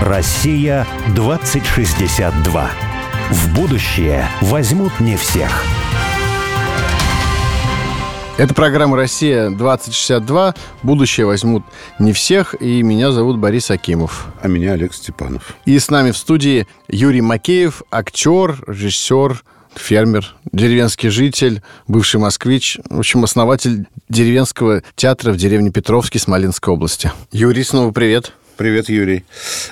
Россия 2062. В будущее возьмут не всех. Это программа «Россия-2062». Будущее возьмут не всех. И меня зовут Борис Акимов. А меня Олег Степанов. И с нами в студии Юрий Макеев, актер, режиссер, фермер, деревенский житель, бывший москвич, в общем, основатель деревенского театра в деревне Петровский Смоленской области. Юрий, снова привет. Привет, Юрий.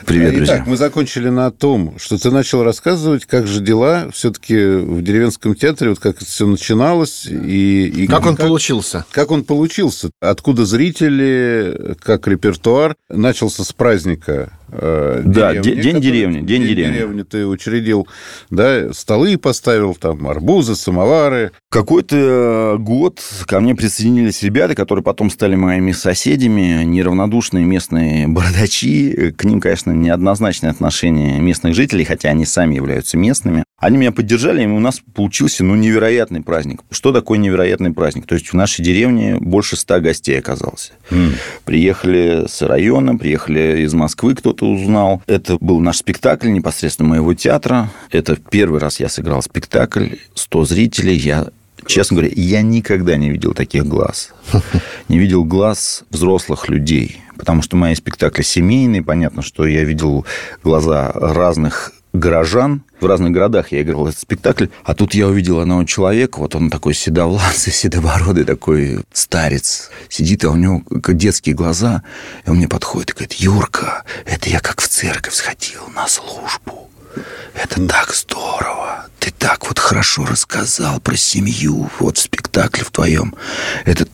Привет, друзья. Итак, мы закончили на том, что ты начал рассказывать, как же дела все-таки в деревенском театре, вот как это все начиналось. И, и как, как он получился? Как он получился? Откуда зрители, как репертуар? Начался с праздника э, да, деревни, день деревни. День, день деревни. деревни ты учредил, да, столы поставил, там, арбузы, самовары. Какой-то год ко мне присоединились ребята, которые потом стали моими соседями, неравнодушные местные бородачи. К ним, конечно, неоднозначное отношение местных жителей, хотя они сами являются местными. Они меня поддержали, и у нас получился ну, невероятный праздник. Что такое невероятный праздник? То есть в нашей деревне больше ста гостей оказалось. Mm. Приехали с района, приехали из Москвы, кто-то узнал. Это был наш спектакль непосредственно моего театра. Это первый раз я сыграл спектакль, 100 зрителей. Я Честно говоря, я никогда не видел таких глаз. Не видел глаз взрослых людей. Потому что мои спектакли семейные. Понятно, что я видел глаза разных горожан. В разных городах я играл этот спектакль. А тут я увидел одного человека, вот он такой седовласый, седобородый такой старец. Сидит, а у него детские глаза. И он мне подходит и говорит, Юрка, это я как в церковь сходил на службу. Это так здорово. Ты так вот хорошо рассказал про семью вот в спектакле в твоем. Это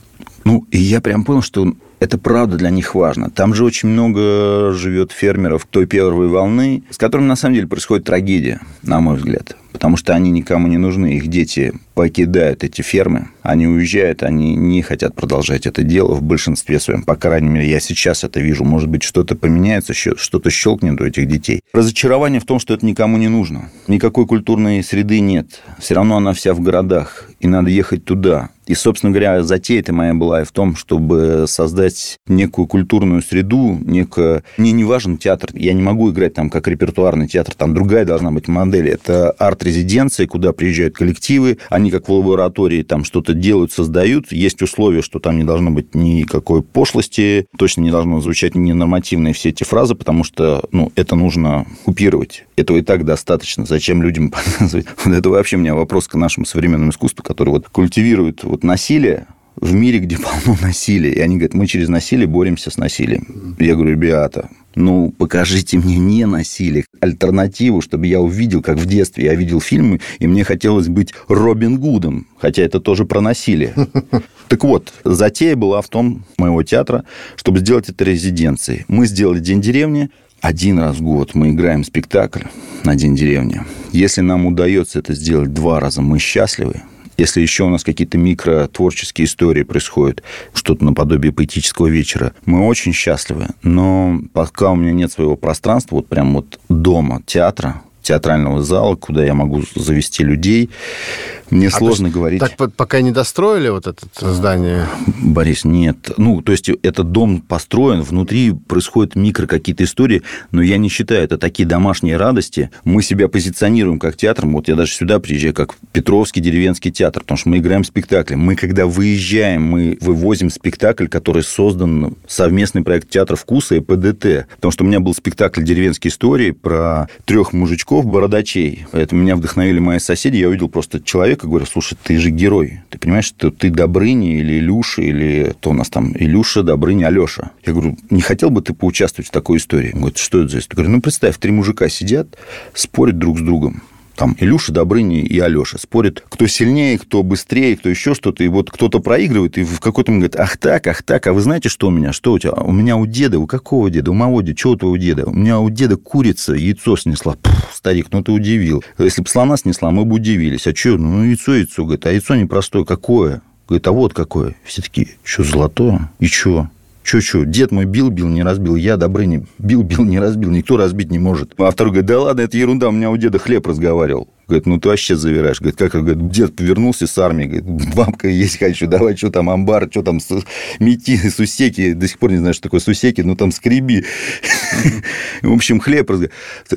ну, и я прям понял, что это правда для них важно. Там же очень много живет фермеров той первой волны, с которыми на самом деле происходит трагедия, на мой взгляд. Потому что они никому не нужны, их дети покидают эти фермы, они уезжают, они не хотят продолжать это дело в большинстве своем. По крайней мере, я сейчас это вижу. Может быть, что-то поменяется, что-то щелкнет у этих детей. Разочарование в том, что это никому не нужно. Никакой культурной среды нет. Все равно она вся в городах, и надо ехать туда. И, собственно говоря, затея-то моя была и в том, чтобы создать некую культурную среду, некое... Мне не важен театр, я не могу играть там как репертуарный театр, там другая должна быть модель. Это арт-резиденция, куда приезжают коллективы, они как в лаборатории там что-то делают, создают. Есть условия, что там не должно быть никакой пошлости, точно не должно звучать ненормативные все эти фразы, потому что ну, это нужно купировать. Этого и так достаточно. Зачем людям показывать? Вот это вообще у меня вопрос к нашему современному искусству, который вот культивирует вот насилие в мире, где полно насилия. И они говорят, мы через насилие боремся с насилием. Я говорю, ребята, ну, покажите мне не насилие, альтернативу, чтобы я увидел, как в детстве я видел фильмы, и мне хотелось быть Робин Гудом, хотя это тоже про насилие. Так вот, затея была в том моего театра, чтобы сделать это резиденцией. Мы сделали День деревни, один раз в год мы играем спектакль на День деревни. Если нам удается это сделать два раза, мы счастливы. Если еще у нас какие-то микротворческие истории происходят, что-то наподобие поэтического вечера, мы очень счастливы. Но пока у меня нет своего пространства, вот прям вот дома, театра, театрального зала, куда я могу завести людей. Мне а сложно есть, говорить. Так пока не достроили вот это здание? Борис, нет. Ну, то есть, этот дом построен, внутри происходят микро какие-то истории, но я не считаю это такие домашние радости. Мы себя позиционируем как театром. Вот я даже сюда приезжаю, как Петровский деревенский театр, потому что мы играем спектакли. Мы, когда выезжаем, мы вывозим спектакль, который создан совместный проект театра вкуса и ПДТ. Потому что у меня был спектакль «Деревенские истории» про трех мужичков, мужиков, бородачей. Это меня вдохновили мои соседи. Я увидел просто человека, говорю, слушай, ты же герой. Ты понимаешь, что ты Добрыня или Илюша, или кто у нас там, Илюша, Добрыня, Алеша. Я говорю, не хотел бы ты поучаствовать в такой истории? Он говорит, что это за история? Я говорю, ну, представь, три мужика сидят, спорят друг с другом там Илюша Добрыни и Алеша спорят, кто сильнее, кто быстрее, кто еще что-то. И вот кто-то проигрывает, и в какой-то момент говорит, ах так, ах так, а вы знаете, что у меня? Что у тебя? У меня у деда, у какого деда? У моего деда. Что у твоего деда? У меня у деда курица яйцо снесла. Пфф, старик, ну ты удивил. Если бы слона снесла, мы бы удивились. А что? Ну, яйцо, яйцо. Говорит, а яйцо непростое. Какое? Говорит, а вот какое. Все такие, что, золотое? И что? Че-че, дед мой бил-бил, не разбил. Я, Добрыня, бил-бил, не разбил. Никто разбить не может. А второй говорит, да ладно, это ерунда, у меня у деда хлеб разговаривал. Говорит, ну ты вообще завираешь. Говорит, как? Говорит, дед повернулся с армии. Говорит, бабка есть хочу, давай, что там, амбар, что там, мети, сусеки. До сих пор не знаю, что такое сусеки, ну там скреби. В общем, хлеб.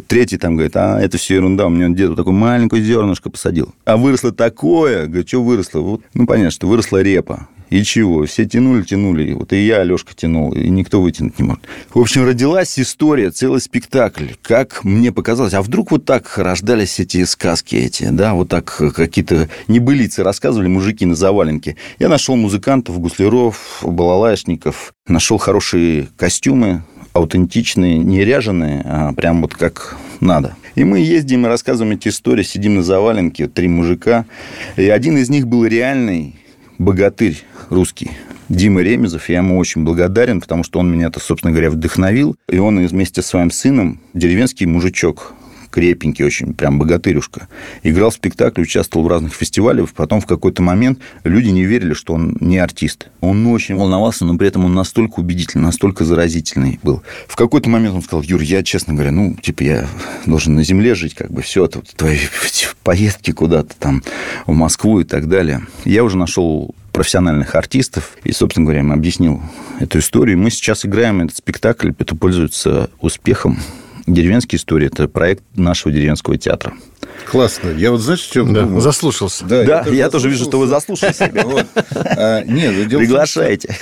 Третий там говорит, а это все ерунда, у меня дед такое маленькое зернышко посадил. А выросло такое, говорит, что выросло? Ну, понятно, что выросла репа. И чего? Все тянули, тянули. Вот и я, Алешка, тянул, и никто вытянуть не может. В общем, родилась история, целый спектакль. Как мне показалось, а вдруг вот так рождались эти сказки эти, да, вот так какие-то небылицы рассказывали мужики на заваленке. Я нашел музыкантов, гусляров, балалайшников, нашел хорошие костюмы, аутентичные, не ряженые, а прям вот как надо. И мы ездим и рассказываем эти истории, сидим на заваленке, три мужика. И один из них был реальный богатырь русский. Дима Ремезов, я ему очень благодарен, потому что он меня-то, собственно говоря, вдохновил. И он вместе с своим сыном, деревенский мужичок, крепенький очень, прям богатырюшка. Играл в спектакле, участвовал в разных фестивалях. Потом в какой-то момент люди не верили, что он не артист. Он очень волновался, но при этом он настолько убедительный, настолько заразительный был. В какой-то момент он сказал, Юр, я, честно говоря, ну, типа, я должен на земле жить, как бы все, это твои поездки куда-то там в Москву и так далее. Я уже нашел профессиональных артистов. И, собственно говоря, им объяснил эту историю. Мы сейчас играем этот спектакль, это пользуется успехом. «Деревенские истории» – это проект нашего деревенского театра. Классно. Я вот, знаешь, что да, думаю? Заслушался. Да, да я, я тоже вижу, что вы заслушались. А, нет, Приглашайте.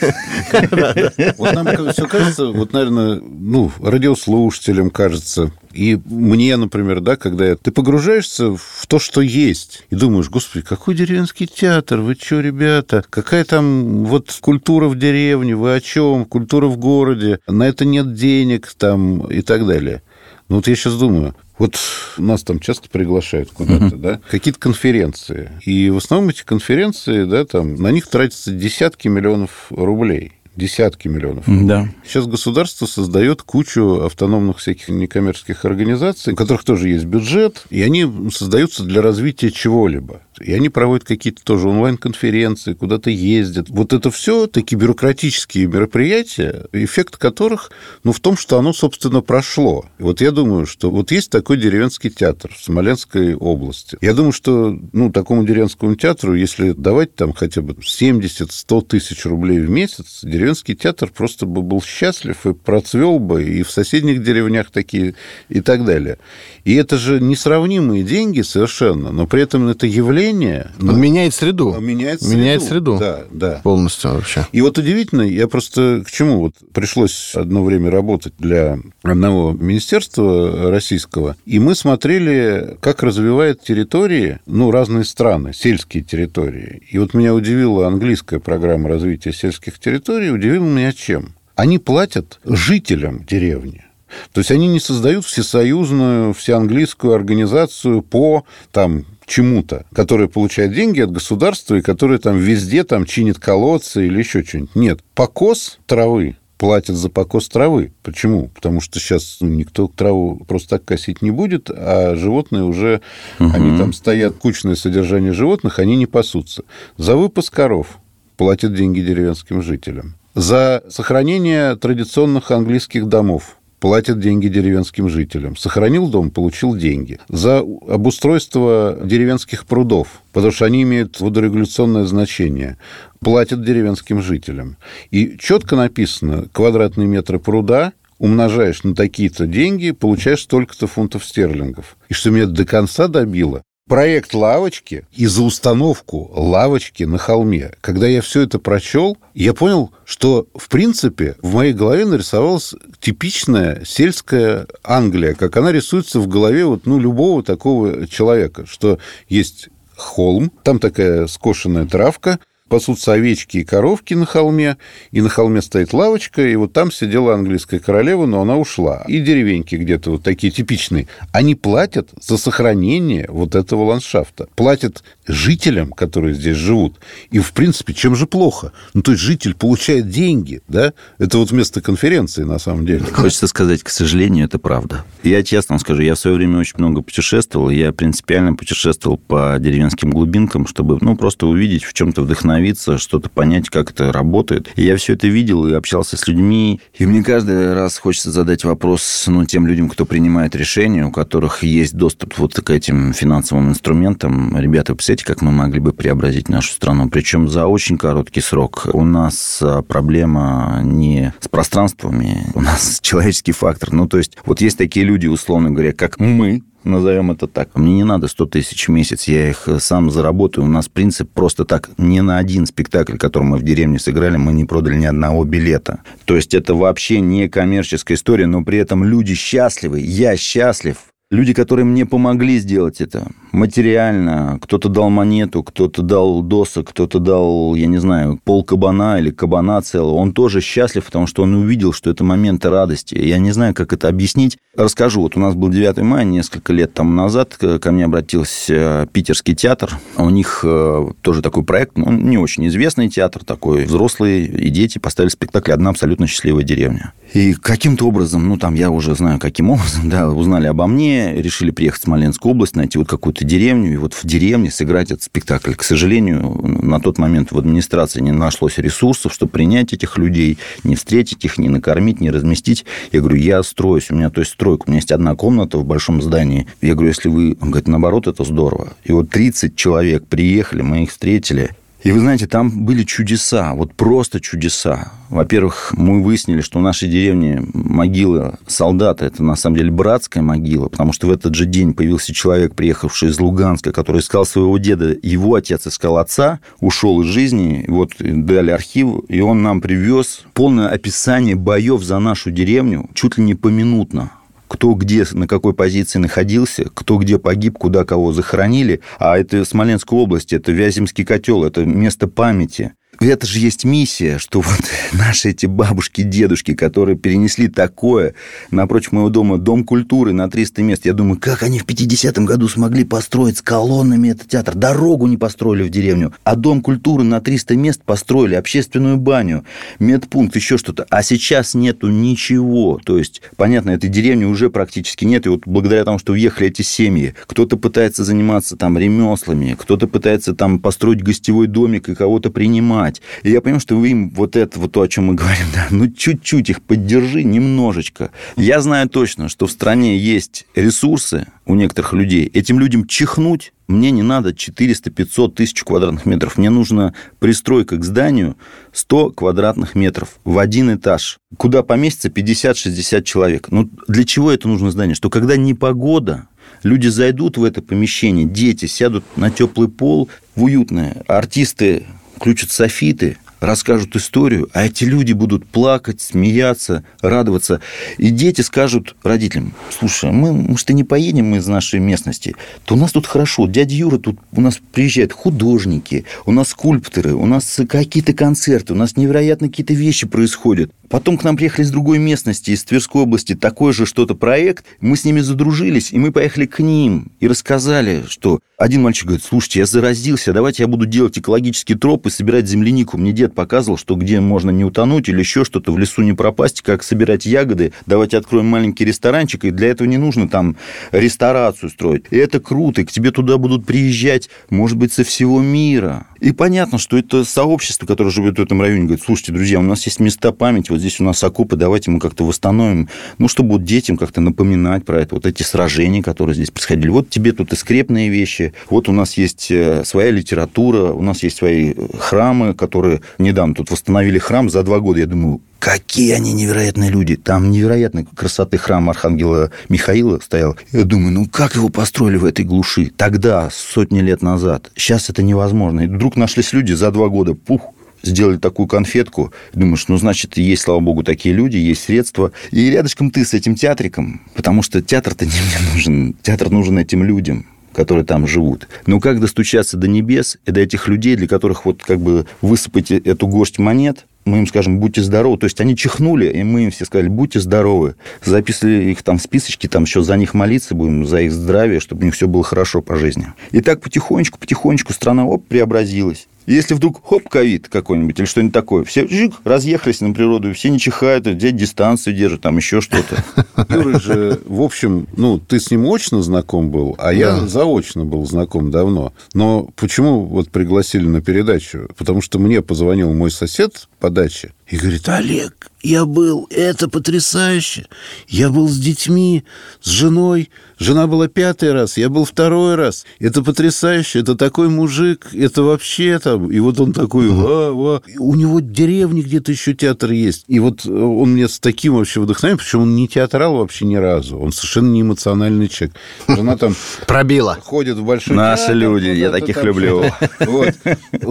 Вот нам все кажется, вот, наверное, ну, радиослушателям кажется, и мне, например, да, когда ты погружаешься в то, что есть, и думаешь, господи, какой деревенский театр, вы что, ребята, какая там вот культура в деревне, вы о чем, культура в городе, на это нет денег там и так далее. Ну вот я сейчас думаю, вот нас там часто приглашают куда-то, uh-huh. да, какие-то конференции. И в основном эти конференции, да, там, на них тратятся десятки миллионов рублей десятки миллионов. Да. Сейчас государство создает кучу автономных всяких некоммерческих организаций, у которых тоже есть бюджет, и они создаются для развития чего-либо. И они проводят какие-то тоже онлайн-конференции, куда-то ездят. Вот это все такие бюрократические мероприятия, эффект которых ну, в том, что оно, собственно, прошло. Вот я думаю, что вот есть такой деревенский театр в Смоленской области. Я думаю, что ну, такому деревенскому театру, если давать там хотя бы 70-100 тысяч рублей в месяц, деревенский театр просто бы был счастлив и процвел бы, и в соседних деревнях такие, и так далее. И это же несравнимые деньги совершенно, но при этом это явление... Он ну, меняет среду. Он меняет среду. Меняет среду. Да, да. Полностью вообще. И вот удивительно, я просто к чему? Вот пришлось одно время работать для одного министерства российского, и мы смотрели, как развивает территории, ну, разные страны, сельские территории. И вот меня удивила английская программа развития сельских территорий, удивила меня чем? Они платят жителям деревни. То есть они не создают всесоюзную, всеанглийскую организацию по там, чему-то, которая получает деньги от государства и которая там везде там чинит колодцы или еще что-нибудь. Нет. Покос травы платят за покос травы. Почему? Потому что сейчас ну, никто траву просто так косить не будет, а животные уже, угу. они там стоят, кучное содержание животных, они не пасутся. За выпуск коров платят деньги деревенским жителям. За сохранение традиционных английских домов платят деньги деревенским жителям. Сохранил дом, получил деньги. За обустройство деревенских прудов, потому что они имеют водорегуляционное значение, платят деревенским жителям. И четко написано, квадратные метры пруда умножаешь на такие-то деньги, получаешь столько-то фунтов стерлингов. И что меня до конца добило, проект лавочки и за установку лавочки на холме. Когда я все это прочел, я понял, что, в принципе, в моей голове нарисовалась типичная сельская Англия, как она рисуется в голове вот, ну, любого такого человека, что есть холм, там такая скошенная травка, пасутся овечки и коровки на холме, и на холме стоит лавочка, и вот там сидела английская королева, но она ушла. И деревеньки где-то вот такие типичные. Они платят за сохранение вот этого ландшафта. Платят жителям, которые здесь живут. И, в принципе, чем же плохо? Ну, то есть житель получает деньги, да? Это вот вместо конференции, на самом деле. Хочется сказать, к сожалению, это правда. Я честно вам скажу, я в свое время очень много путешествовал, я принципиально путешествовал по деревенским глубинкам, чтобы, ну, просто увидеть, в чем-то вдохновить остановиться, что-то понять, как это работает. И я все это видел и общался с людьми. И мне каждый раз хочется задать вопрос ну, тем людям, кто принимает решения, у которых есть доступ вот к этим финансовым инструментам. Ребята, вы представляете, как мы могли бы преобразить нашу страну? Причем за очень короткий срок. У нас а, проблема не с пространствами, у нас человеческий фактор. Ну, то есть, вот есть такие люди, условно говоря, как мы, назовем это так. Мне не надо 100 тысяч в месяц, я их э, сам заработаю. У нас принцип просто так. Ни на один спектакль, который мы в деревне сыграли, мы не продали ни одного билета. То есть это вообще не коммерческая история, но при этом люди счастливы, я счастлив. Люди, которые мне помогли сделать это материально, кто-то дал монету, кто-то дал досок, кто-то дал, я не знаю, пол кабана или кабана целого, он тоже счастлив, потому что он увидел, что это моменты радости. Я не знаю, как это объяснить. Расскажу. Вот у нас был 9 мая, несколько лет тому назад ко мне обратился питерский театр. У них э, тоже такой проект, ну, не очень известный театр, такой взрослый, и дети поставили спектакль «Одна абсолютно счастливая деревня». И каким-то образом, ну, там я уже знаю, каким образом, да, узнали обо мне, решили приехать в Смоленскую область, найти вот какую-то деревню, и вот в деревне сыграть этот спектакль. К сожалению, на тот момент в администрации не нашлось ресурсов, чтобы принять этих людей, не встретить их, не накормить, не разместить. Я говорю, я строюсь, у меня, то есть, стройка, у меня есть одна комната в большом здании. Я говорю, если вы... Он говорит, наоборот, это здорово. И вот 30 человек приехали, мы их встретили, и вы знаете, там были чудеса, вот просто чудеса. Во-первых, мы выяснили, что в нашей деревне могила солдата – это на самом деле братская могила, потому что в этот же день появился человек, приехавший из Луганска, который искал своего деда, его отец искал отца, ушел из жизни, вот дали архив, и он нам привез полное описание боев за нашу деревню чуть ли не поминутно кто где, на какой позиции находился, кто где погиб, куда кого захоронили. А это Смоленская область, это Вяземский котел, это место памяти это же есть миссия, что вот наши эти бабушки, дедушки, которые перенесли такое напротив моего дома, дом культуры на 300 мест. Я думаю, как они в 50-м году смогли построить с колоннами этот театр? Дорогу не построили в деревню, а дом культуры на 300 мест построили, общественную баню, медпункт, еще что-то. А сейчас нету ничего. То есть, понятно, этой деревни уже практически нет. И вот благодаря тому, что уехали эти семьи, кто-то пытается заниматься там ремеслами, кто-то пытается там построить гостевой домик и кого-то принимать понимать. И я понимаю, что вы им вот это, вот то, о чем мы говорим, да, ну чуть-чуть их поддержи, немножечко. Я знаю точно, что в стране есть ресурсы у некоторых людей. Этим людям чихнуть мне не надо 400, 500, тысяч квадратных метров. Мне нужна пристройка к зданию 100 квадратных метров в один этаж, куда поместится 50-60 человек. Ну, для чего это нужно здание? Что когда непогода, люди зайдут в это помещение, дети сядут на теплый пол, в уютное, артисты включат софиты, расскажут историю, а эти люди будут плакать, смеяться, радоваться. И дети скажут родителям, слушай, мы, может, и не поедем мы из нашей местности, то у нас тут хорошо. Дядя Юра, тут у нас приезжают художники, у нас скульпторы, у нас какие-то концерты, у нас невероятно какие-то вещи происходят. Потом к нам приехали из другой местности, из Тверской области, такой же что-то проект. Мы с ними задружились, и мы поехали к ним и рассказали, что один мальчик говорит, слушайте, я заразился, давайте я буду делать экологический троп и собирать землянику. Мне дед показывал, что где можно не утонуть или еще что-то, в лесу не пропасть, как собирать ягоды. Давайте откроем маленький ресторанчик, и для этого не нужно там ресторацию строить. И это круто, и к тебе туда будут приезжать, может быть, со всего мира. И понятно, что это сообщество, которое живет в этом районе, говорит, слушайте, друзья, у нас есть места памяти, вот здесь у нас окопы, давайте мы как-то восстановим, ну, чтобы детям как-то напоминать про это, вот эти сражения, которые здесь происходили. Вот тебе тут и скрепные вещи, вот у нас есть э, своя литература, у нас есть свои э, храмы, которые недавно тут восстановили храм за два года. Я думаю, Какие они невероятные люди. Там невероятной красоты храм Архангела Михаила стоял. Я думаю, ну как его построили в этой глуши? Тогда, сотни лет назад. Сейчас это невозможно. И вдруг нашлись люди за два года. Пух, сделали такую конфетку. Думаешь, ну, значит, есть, слава богу, такие люди, есть средства. И рядышком ты с этим театриком, потому что театр-то не мне нужен. Театр нужен этим людям которые там живут. Но как достучаться до небес и до этих людей, для которых вот как бы высыпать эту горсть монет, мы им скажем, будьте здоровы. То есть они чихнули, и мы им все сказали, будьте здоровы. Записывали их там в списочки, там еще за них молиться будем, за их здравие, чтобы у них все было хорошо по жизни. И так потихонечку, потихонечку страна оп, преобразилась. Если вдруг хоп, ковид какой-нибудь или что-нибудь такое, все жик, разъехались на природу, все не чихают, взять дистанцию держат, там еще что-то. Юра же, в общем, ну, ты с ним очно знаком был, а я Да. заочно был знаком давно. Но почему вот пригласили на передачу? Потому что мне позвонил мой сосед по даче и говорит, Олег, я был, это потрясающе. Я был с детьми, с женой. Жена была пятый раз, я был второй раз. Это потрясающе, это такой мужик, это вообще там. И вот он такой, ва, ва. У него в деревне где-то еще театр есть. И вот э, он мне с таким вообще вдохновением, причем он не театрал вообще ни разу. Он совершенно не эмоциональный человек. Жена там Пробила. ходит в большой Наши театр, люди, я таких люблю. Вот.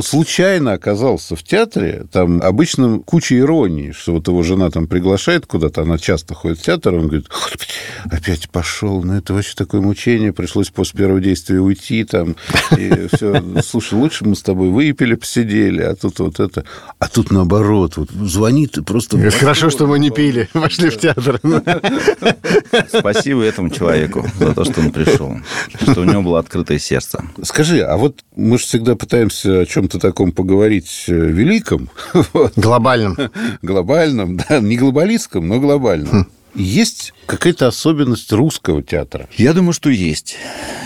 Случайно оказался в театре, там обычно куча иронии, что вот его жена там приглашает куда-то, она часто ходит в театр, он говорит, «Господи, опять пошел, ну это вообще такое мучение, пришлось после первого действия уйти там, и все, слушай, лучше мы с тобой выпили, посидели, а тут вот это, а тут наоборот, вот звонит и просто... Хорошо, что мы не пили, пошли в театр. Спасибо этому человеку за то, что он пришел, что у него было открытое сердце. Скажи, а вот мы же всегда пытаемся о чем-то таком поговорить э, великом, вот, Глобальным. глобальном, да, не глобалистском, но глобальном. Есть какая-то особенность русского театра? Я думаю, что есть.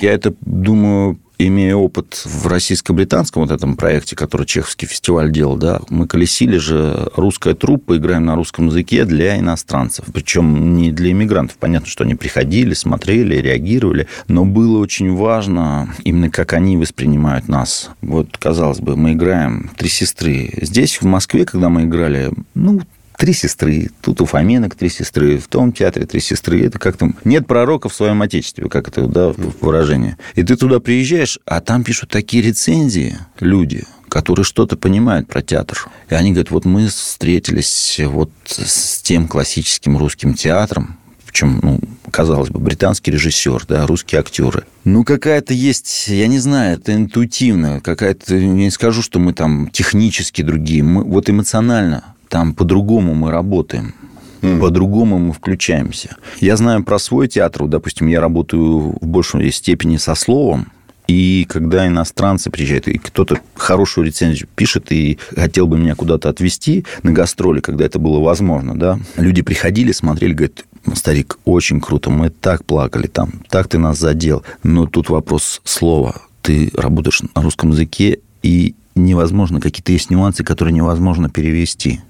Я это думаю, имея опыт в российско-британском вот этом проекте, который Чеховский фестиваль делал, да, мы колесили же русская труппа, играем на русском языке для иностранцев. Причем не для иммигрантов. Понятно, что они приходили, смотрели, реагировали. Но было очень важно именно как они воспринимают нас. Вот, казалось бы, мы играем «Три сестры». Здесь, в Москве, когда мы играли, ну, три сестры. Тут у Фоменок три сестры, в том театре три сестры. Это как там... Нет пророка в своем отечестве, как это, да, выражение. И ты туда приезжаешь, а там пишут такие рецензии люди, которые что-то понимают про театр. И они говорят, вот мы встретились вот с тем классическим русским театром, причем, ну, казалось бы, британский режиссер, да, русские актеры. Ну, какая-то есть, я не знаю, это интуитивно, какая-то, я не скажу, что мы там технически другие, мы вот эмоционально там по-другому мы работаем. По-другому мы включаемся. Я знаю про свой театр. Допустим, я работаю в большей степени со словом. И когда иностранцы приезжают, и кто-то хорошую рецензию пишет и хотел бы меня куда-то отвезти на гастроли, когда это было возможно, да, люди приходили, смотрели, говорят, старик, очень круто, мы так плакали там, так ты нас задел. Но тут вопрос слова. Ты работаешь на русском языке, и невозможно, какие-то есть нюансы, которые невозможно перевести.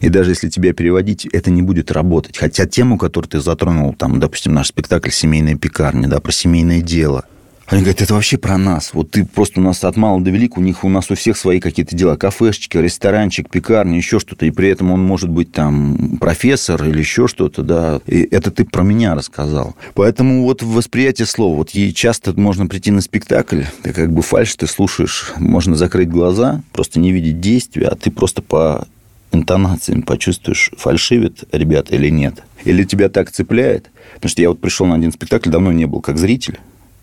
И даже если тебя переводить, это не будет работать. Хотя тему, которую ты затронул, там, допустим, наш спектакль «Семейная пекарня», да, про семейное дело. Они говорят, это вообще про нас. Вот ты просто у нас от мала до велика, у них у нас у всех свои какие-то дела. Кафешечки, ресторанчик, пекарня, еще что-то. И при этом он может быть там профессор или еще что-то, да. И это ты про меня рассказал. Поэтому вот восприятие слова. Вот ей часто можно прийти на спектакль, ты как бы фальш, ты слушаешь, можно закрыть глаза, просто не видеть действия, а ты просто по интонациям почувствуешь, фальшивит ребята или нет. Или тебя так цепляет. Потому что я вот пришел на один спектакль, давно не был как зритель.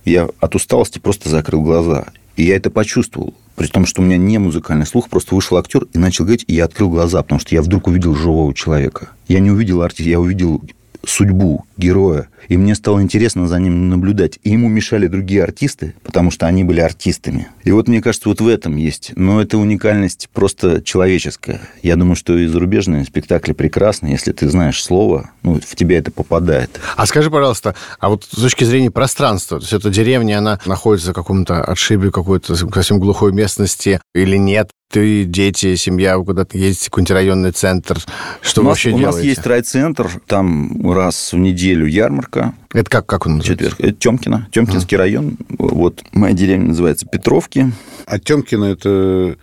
Я от усталости просто закрыл глаза. И я это почувствовал. При том, что у меня не музыкальный слух, просто вышел актер и начал говорить, и я открыл глаза, потому что я вдруг увидел живого человека. Я не увидел артиста, я увидел судьбу героя. И мне стало интересно за ним наблюдать. И ему мешали другие артисты, потому что они были артистами. И вот мне кажется, вот в этом есть. Но это уникальность просто человеческая. Я думаю, что и зарубежные спектакли прекрасны, если ты знаешь слово, ну, в тебя это попадает. А скажи, пожалуйста, а вот с точки зрения пространства, то есть эта деревня, она находится в каком-то отшибе какой-то совсем глухой местности или нет? Ты, дети, семья, вы куда-то ездите, какой-нибудь районный центр. Что у вы нас, вообще у нас делаете? есть райцентр, там раз в неделю ярмарка, Это как, как он называется? четверг. Это Темкино, Темкинский район. Вот моя деревня называется Петровки. А Темкино это...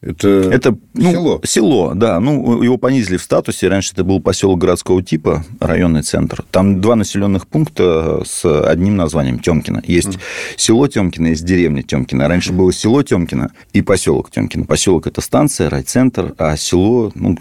Это, Это ну, село. Село, да. Ну, его понизили в статусе. Раньше это был поселок городского типа, районный центр. Там два населенных пункта с одним названием Темкино. Есть село Темкино, есть деревня Темкино. Раньше было село Темкино и поселок Темкино. Поселок это станция, райцентр, а село, ну,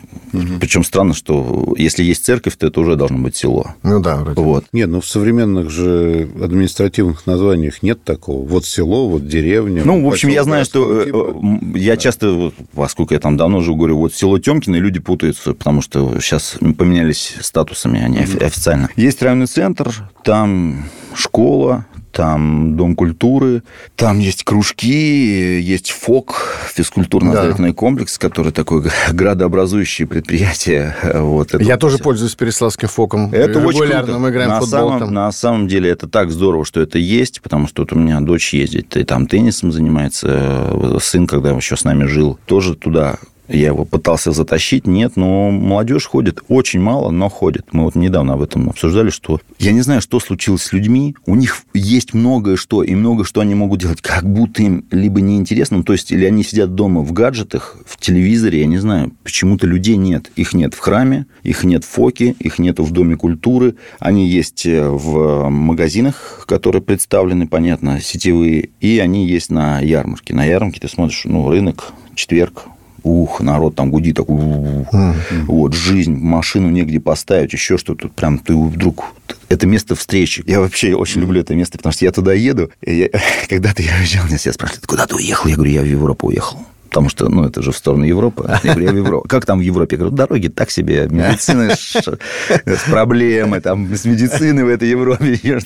причем странно, что если есть церковь, то это уже должно быть село. Ну да, вроде. Вот. Нет, ну в современных же административных названиях нет такого. Вот село, вот деревня. Ну, в общем, я знаю, что э, типа. м, я часто, поскольку я там давно живу, говорю, вот село Темкино, и люди путаются, потому что сейчас поменялись статусами, они офи- официально. Есть районный центр, там школа, там Дом культуры, там есть кружки, есть ФОК, физкультурно-оздоровительный да. комплекс, который такой градообразующее предприятие. Вот, это Я вот тоже все. пользуюсь Переславским ФОКом. Это очень круто. мы играем на в футбол. Самом, там. На самом деле это так здорово, что это есть, потому что вот у меня дочь ездит, и там теннисом занимается, э, сын, когда еще с нами жил, тоже туда я его пытался затащить, нет, но молодежь ходит. Очень мало, но ходит. Мы вот недавно об этом обсуждали, что я не знаю, что случилось с людьми. У них есть многое что, и много что они могут делать, как будто им либо неинтересно, то есть или они сидят дома в гаджетах, в телевизоре, я не знаю, почему-то людей нет. Их нет в храме, их нет в ФОКе, их нет в Доме культуры. Они есть э, в магазинах, которые представлены, понятно, сетевые, и они есть на ярмарке. На ярмарке ты смотришь, ну, рынок, четверг, ух, народ там гудит, такой, mm-hmm. вот, жизнь, машину негде поставить, еще что-то, прям ты вдруг это место встречи. Я вообще очень люблю это место, потому что я туда еду. Я, когда-то я уезжал, меня все спрашивают, куда ты уехал? Я говорю, я в Европу уехал потому что, ну, это же в сторону Европы. Я говорю, я в Европу. Как там в Европе? Я говорю, дороги так себе, медицина с проблемы, там, с медициной в этой Европе.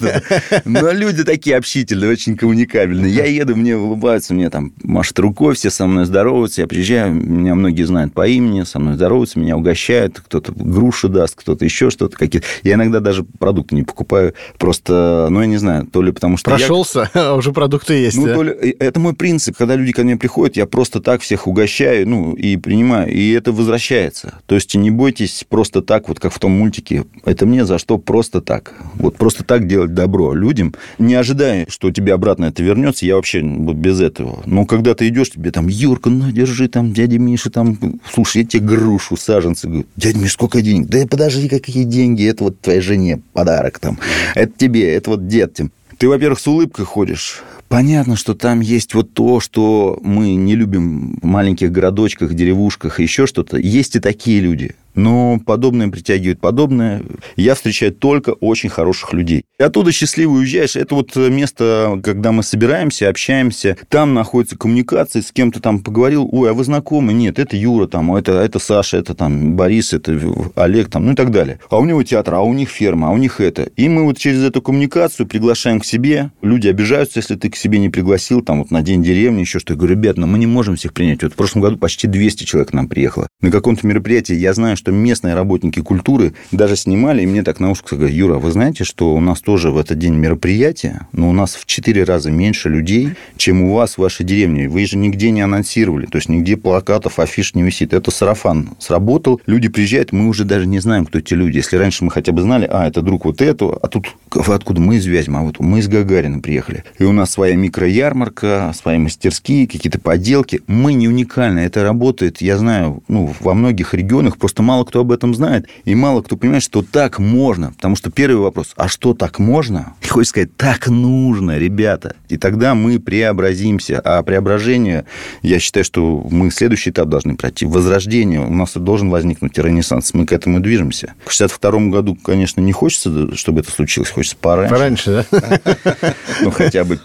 Но люди такие общительные, очень коммуникабельные. Я еду, мне улыбаются, мне там машут рукой, все со мной здороваются. Я приезжаю, меня многие знают по имени, со мной здороваются, меня угощают, кто-то груши даст, кто-то еще что-то. какие Я иногда даже продукты не покупаю, просто, ну, я не знаю, то ли потому что... Прошелся, а уже продукты есть, Ну, то ли... Это мой принцип. Когда люди ко мне приходят, я просто так всех угощаю, ну, и принимаю, и это возвращается. То есть не бойтесь просто так, вот как в том мультике, это мне за что просто так. Вот просто так делать добро людям, не ожидая, что тебе обратно это вернется, я вообще без этого. Но когда ты идешь, тебе там, Юрка, ну, держи там, дядя Миша, там, слушай, я тебе грушу, саженцы. Говорю, дядя Миша, сколько денег? Да подожди, какие деньги, это вот твоей жене подарок там, это тебе, это вот детям. Ты, во-первых, с улыбкой ходишь, Понятно, что там есть вот то, что мы не любим в маленьких городочках, деревушках, еще что-то. Есть и такие люди но подобное притягивает подобное. Я встречаю только очень хороших людей. И оттуда счастливо уезжаешь. Это вот место, когда мы собираемся, общаемся, там находится коммуникация, с кем-то там поговорил, ой, а вы знакомы? Нет, это Юра, там, это, это Саша, это там Борис, это Олег, там, ну и так далее. А у него театр, а у них ферма, а у них это. И мы вот через эту коммуникацию приглашаем к себе. Люди обижаются, если ты к себе не пригласил, там, вот на день деревни, еще что. Я говорю, ребят, но ну мы не можем всех принять. Вот в прошлом году почти 200 человек к нам приехало. На каком-то мероприятии я знаю, что местные работники культуры даже снимали, и мне так на ушко сказали, Юра, вы знаете, что у нас тоже в этот день мероприятие, но у нас в четыре раза меньше людей, чем у вас в вашей деревне. Вы же нигде не анонсировали, то есть нигде плакатов, афиш не висит. Это сарафан сработал, люди приезжают, мы уже даже не знаем, кто эти люди. Если раньше мы хотя бы знали, а, это друг вот этого, а тут откуда мы из Вязьмы, а вот мы из Гагарина приехали. И у нас своя микроярмарка, свои мастерские, какие-то поделки. Мы не уникальны, это работает, я знаю, ну, во многих регионах, просто мало кто об этом знает, и мало кто понимает, что так можно. Потому что первый вопрос, а что так можно? И хочется сказать, так нужно, ребята. И тогда мы преобразимся. А преображение, я считаю, что мы следующий этап должны пройти. Возрождение. У нас должен возникнуть ренессанс. Мы к этому движемся. К 62 году, конечно, не хочется, чтобы это случилось. Хочется пораньше. Пораньше, да? Ну, хотя бы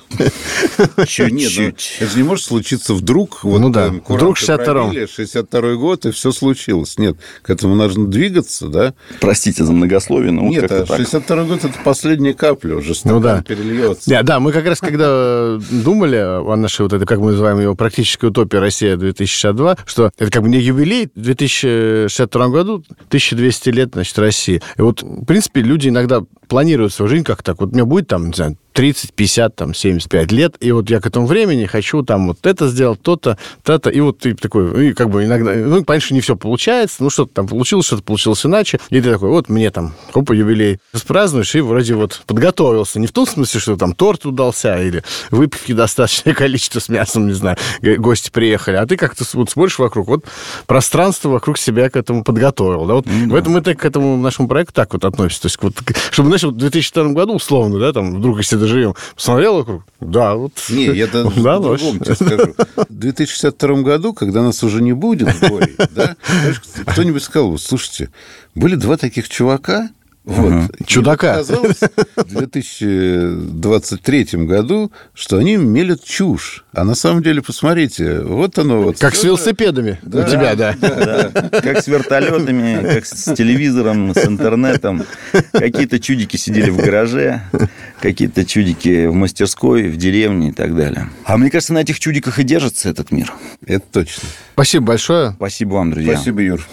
чуть-чуть. Ну, это же не может случиться вдруг. Ну да, вдруг 62 62 год, и все случилось. Нет, к этому нужно двигаться, да? Простите за многословие, но Нет, вот а 62 год – это последняя капля уже, ну, да. перельется. Да, да, мы как раз когда думали о нашей вот этой, как мы называем его, практической утопии «Россия-2062», что это как бы не юбилей, в 2062 году 1200 лет, значит, России. И вот, в принципе, люди иногда планируют свою жизнь как так. Вот меня будет там, не знаю, 30, 50, там, 75 лет, и вот я к этому времени хочу там вот это сделать, то-то, то-то, и вот ты такой, и как бы иногда, ну, понятно, что не все получается, ну, что-то там получилось, что-то получилось иначе, и ты такой, вот мне там, опа, юбилей, празднуешь, и вроде вот подготовился, не в том смысле, что там торт удался, или выпивки достаточное количество с мясом, не знаю, гости приехали, а ты как-то вот смотришь вокруг, вот пространство вокруг себя к этому подготовил, да, вот mm-hmm. в этом мы так к этому нашему проекту так вот относимся, то есть вот, чтобы, знаешь, вот в 2002 году, условно, да, там, вдруг, если живем. Посмотрел вокруг? Да, вот. Не, я да, по-другому тебе скажу. В 2062 году, когда нас уже не будет в горе, да, кто-нибудь сказал, слушайте, были два таких чувака, Вот. Ага. Чудака. Оказалось в 2023 году, что они мелят чушь. А на самом деле, посмотрите, вот оно вот. Как с велосипедами да, у тебя, да. да. Как с вертолетами, как с телевизором, с интернетом. Какие-то чудики сидели в гараже, какие-то чудики в мастерской, в деревне и так далее. А мне кажется, на этих чудиках и держится этот мир. Это точно. Спасибо большое. Спасибо вам, друзья. Спасибо, Юр.